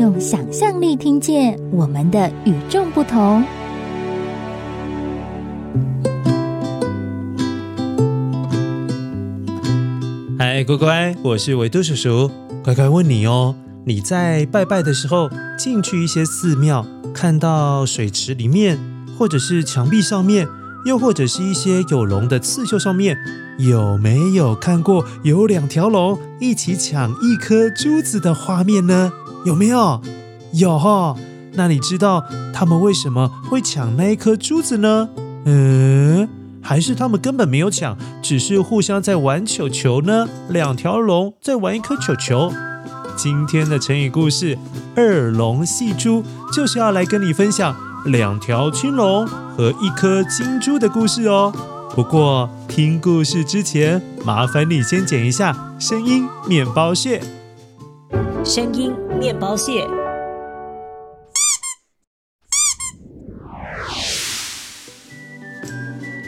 用想象力听见我们的与众不同。嗨，乖乖，我是维多叔叔。乖乖问你哦，你在拜拜的时候进去一些寺庙，看到水池里面，或者是墙壁上面，又或者是一些有龙的刺绣上面，有没有看过有两条龙一起抢一颗珠子的画面呢？有没有？有哈。那你知道他们为什么会抢那一颗珠子呢？嗯，还是他们根本没有抢，只是互相在玩球球呢？两条龙在玩一颗球球。今天的成语故事“二龙戏珠”就是要来跟你分享。两条青龙和一颗金珠的故事哦。不过听故事之前，麻烦你先剪一下声音面包屑。声音面包屑。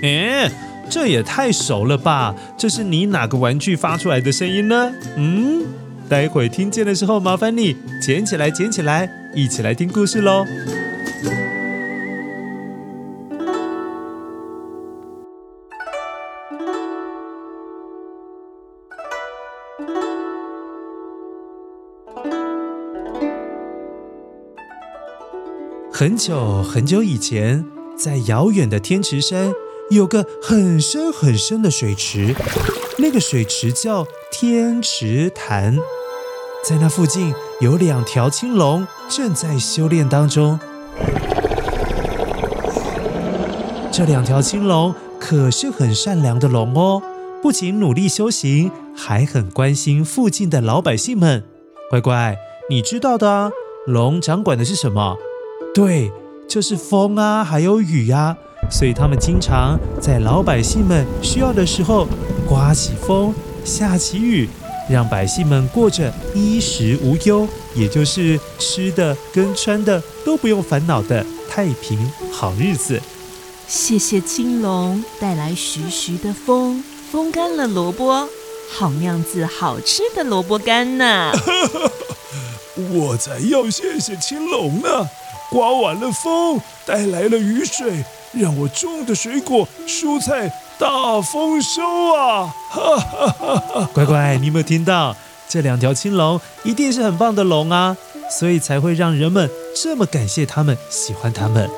哎，这也太熟了吧？这是你哪个玩具发出来的声音呢？嗯，待会听见的时候，麻烦你捡起来，捡起来，一起来听故事喽。很久很久以前，在遥远的天池山，有个很深很深的水池，那个水池叫天池潭。在那附近有两条青龙正在修炼当中。这两条青龙可是很善良的龙哦，不仅努力修行，还很关心附近的老百姓们。乖乖，你知道的啊，龙掌管的是什么？对，就是风啊，还有雨呀，所以他们经常在老百姓们需要的时候，刮起风，下起雨，让百姓们过着衣食无忧，也就是吃的跟穿的都不用烦恼的太平好日子。谢谢青龙带来徐徐的风，风干了萝卜，好样子好吃的萝卜干呢。我才要谢谢青龙呢。刮完了风，带来了雨水，让我种的水果、蔬菜大丰收啊！哈哈哈哈！乖乖，你有没有听到？这两条青龙一定是很棒的龙啊，所以才会让人们这么感谢他们，喜欢他们。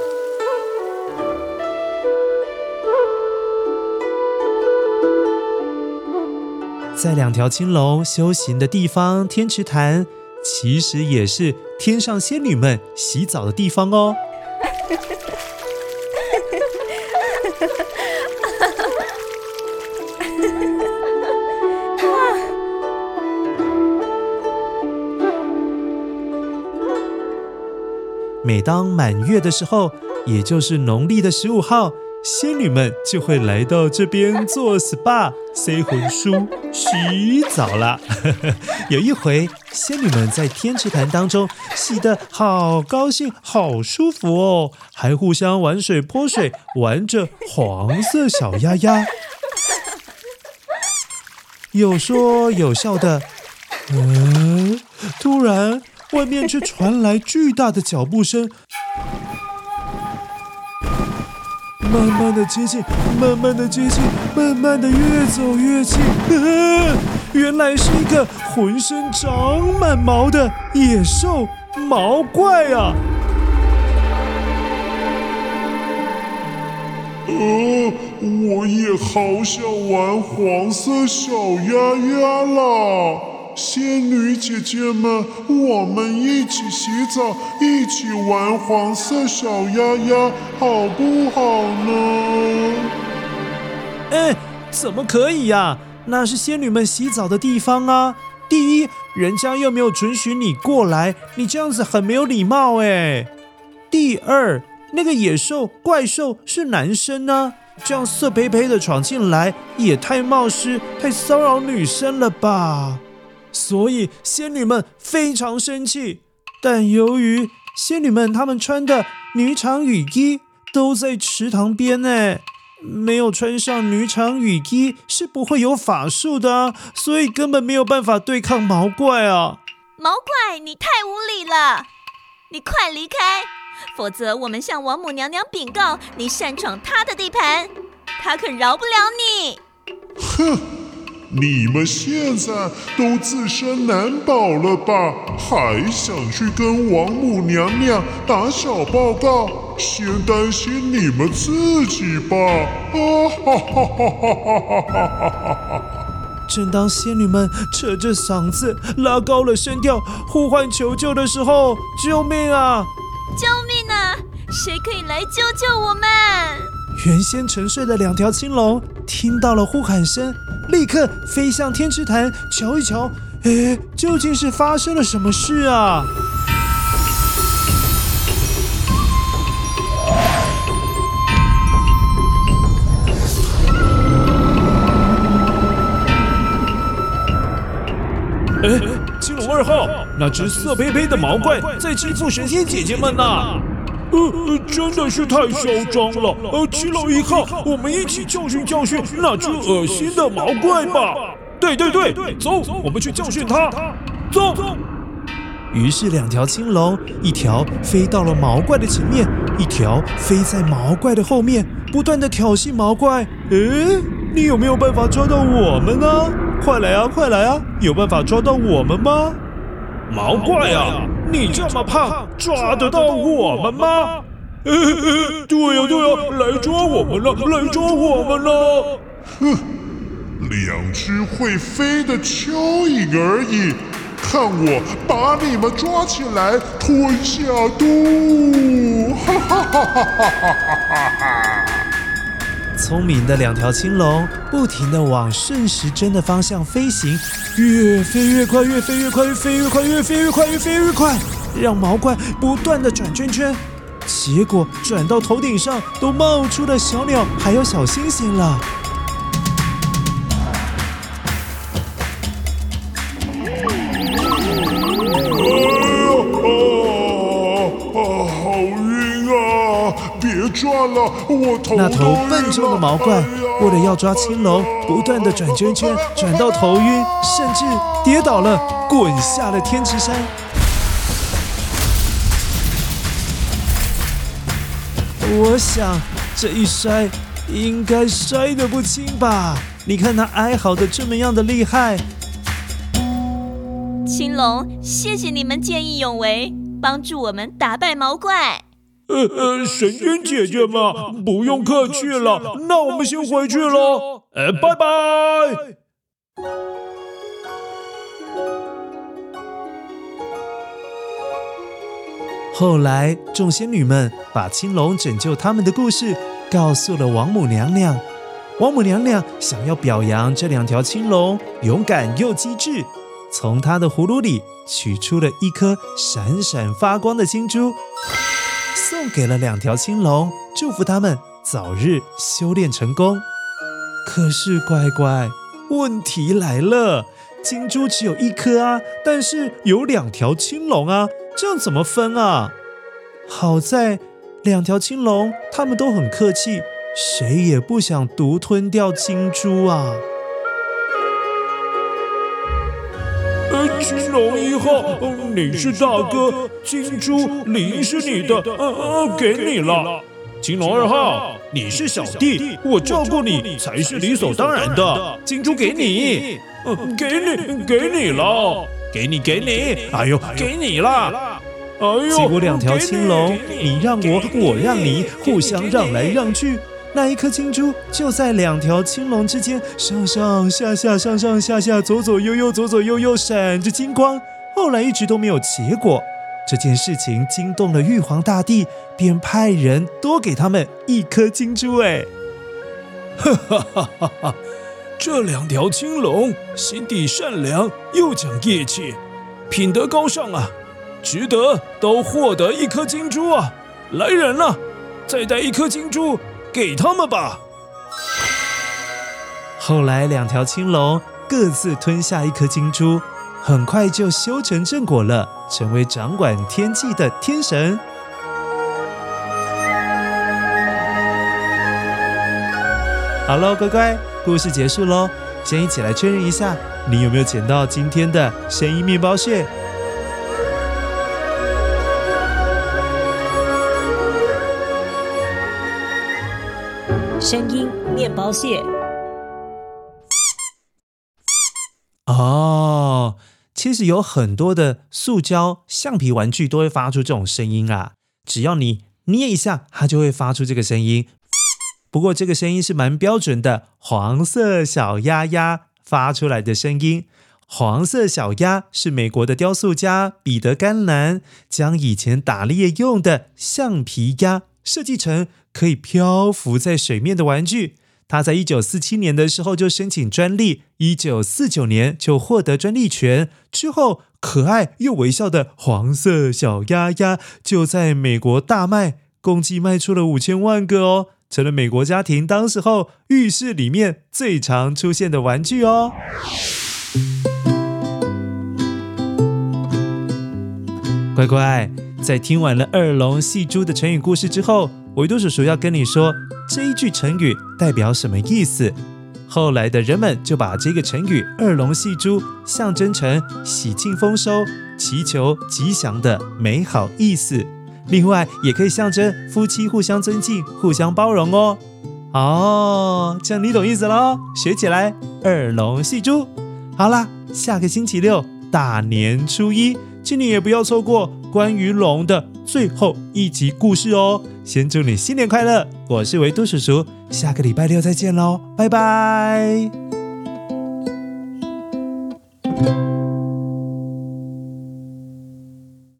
在两条青龙修行的地方，天池潭。其实也是天上仙女们洗澡的地方哦。每当满月的时候，也就是农历的十五号。仙女们就会来到这边做 SPA、塞魂书、洗澡啦。有一回，仙女们在天池潭当中洗得好高兴、好舒服哦，还互相玩水泼水，玩着黄色小鸭鸭，有说有笑的。嗯，突然，外面却传来巨大的脚步声。慢慢的接近，慢慢的接近，慢慢的越走越近。啊，原来是一个浑身长满毛的野兽毛怪啊！呃，我也好想玩黄色小鸭鸭了。仙女姐姐们，我们一起洗澡，一起玩黄色小鸭鸭，好不好呢？哎，怎么可以呀？那是仙女们洗澡的地方啊！第一，人家又没有准许你过来，你这样子很没有礼貌哎。第二，那个野兽怪兽是男生呢，这样色呸呸的闯进来也太冒失、太骚扰女生了吧？所以仙女们非常生气。但由于仙女们她们穿的女场雨衣都在池塘边呢。没有穿上女场雨衣是不会有法术的，所以根本没有办法对抗毛怪啊！毛怪，你太无理了！你快离开，否则我们向王母娘娘禀告你擅闯她的地盘，她可饶不了你！哼！你们现在都自身难保了吧？还想去跟王母娘娘打小报告？先担心你们自己吧！啊哈哈哈哈哈哈哈！正当仙女们扯着嗓子拉高了声调呼唤求救的时候，救命啊！救命啊！谁可以来救救我们？原先沉睡的两条青龙听到了呼喊声。立刻飞向天池潭，瞧一瞧，哎，究竟是发生了什么事啊？哎，青龙二号，那只色胚胚的毛怪在欺负神仙姐姐们呢？呃，真的是太嚣张了！呃，青龙一号，我们一起教训教训那只恶心的毛怪吧！对对对，走，我们去教训他。走。于是两条青龙，一条飞到了毛怪的前面，一条飞在毛怪的后面，不断的挑衅毛怪。诶，你有没有办法抓到我们呢？快来啊，快来啊！有办法抓到我们吗？毛怪啊！你这么胖，抓得到我们吗？呃呃，对呀对呀，来抓我们了，来抓我们了！哼，两只会飞的蚯蚓而已，看我把你们抓起来吞下肚！哈哈哈哈哈哈哈哈！聪明的两条青龙不停地往顺时针的方向飞行，越飞越快，越飞越快，越飞越快，越飞越快，越飞越快，让毛怪不断地转圈圈。结果转到头顶上都冒出了小鸟，还有小星星了。了，我头那头笨重的毛怪，为了要抓青龙，不断的转圈圈，转到头晕，甚至跌倒了，滚下了天池山。我想这一摔，应该摔得不轻吧？你看他哀嚎的这么样的厉害。青龙，谢谢你们见义勇为，帮助我们打败毛怪。呃呃，神仙姐姐嘛，不用客气了，那我们先回去喽。呃，拜拜。后来，众仙女们把青龙拯救他们的故事告诉了王母娘娘。王母娘娘想要表扬这两条青龙勇敢又机智，从她的葫芦里取出了一颗闪闪发光的金珠。送给了两条青龙，祝福他们早日修炼成功。可是乖乖，问题来了，金珠只有一颗啊，但是有两条青龙啊，这样怎么分啊？好在两条青龙他们都很客气，谁也不想独吞掉金珠啊。青龙一号，你是大哥，金珠理应是你的，嗯嗯，给你了。青龙二号，你是小弟，我照顾你才是理所当然的。金珠给你，呃，给你，给你了，给你，给你，哎呦，给你了，哎呦，结果两条青龙，你让我，我让你，互相让来让去。那一颗金珠就在两条青龙之间上上下下、上上下下、左左右右、左左右右，闪着金光。后来一直都没有结果，这件事情惊动了玉皇大帝，便派人多给他们一颗金珠。哎，哈哈哈哈哈！这两条青龙心地善良，又讲义气，品德高尚啊，值得都获得一颗金珠啊！来人了，再带一颗金珠给他们吧。后来，两条青龙各自吞下一颗金珠，很快就修成正果了，成为掌管天际的天神。好喽，乖乖，故事结束喽。先一起来确认一下，你有没有捡到今天的声音面包屑？声音面包屑。哦，其实有很多的塑胶、橡皮玩具都会发出这种声音啊。只要你捏一下，它就会发出这个声音。不过这个声音是蛮标准的，黄色小鸭鸭发出来的声音。黄色小鸭是美国的雕塑家彼得·甘南将以前打猎用的橡皮鸭设计成可以漂浮在水面的玩具。他在一九四七年的时候就申请专利，一九四九年就获得专利权。之后，可爱又微笑的黄色小鸭鸭就在美国大卖，共计卖出了五千万个哦。成了美国家庭当时候浴室里面最常出现的玩具哦。乖乖，在听完了二龙戏珠的成语故事之后，维多叔叔要跟你说这一句成语代表什么意思。后来的人们就把这个成语“二龙戏珠”象征成喜庆丰收、祈求吉祥的美好意思。另外，也可以象征夫妻互相尊敬、互相包容哦。哦，这样你懂意思喽，学起来，二龙戏珠。好啦，下个星期六大年初一，请你也不要错过关于龙的最后一集故事哦。先祝你新年快乐，我是维多叔叔，下个礼拜六再见喽，拜拜。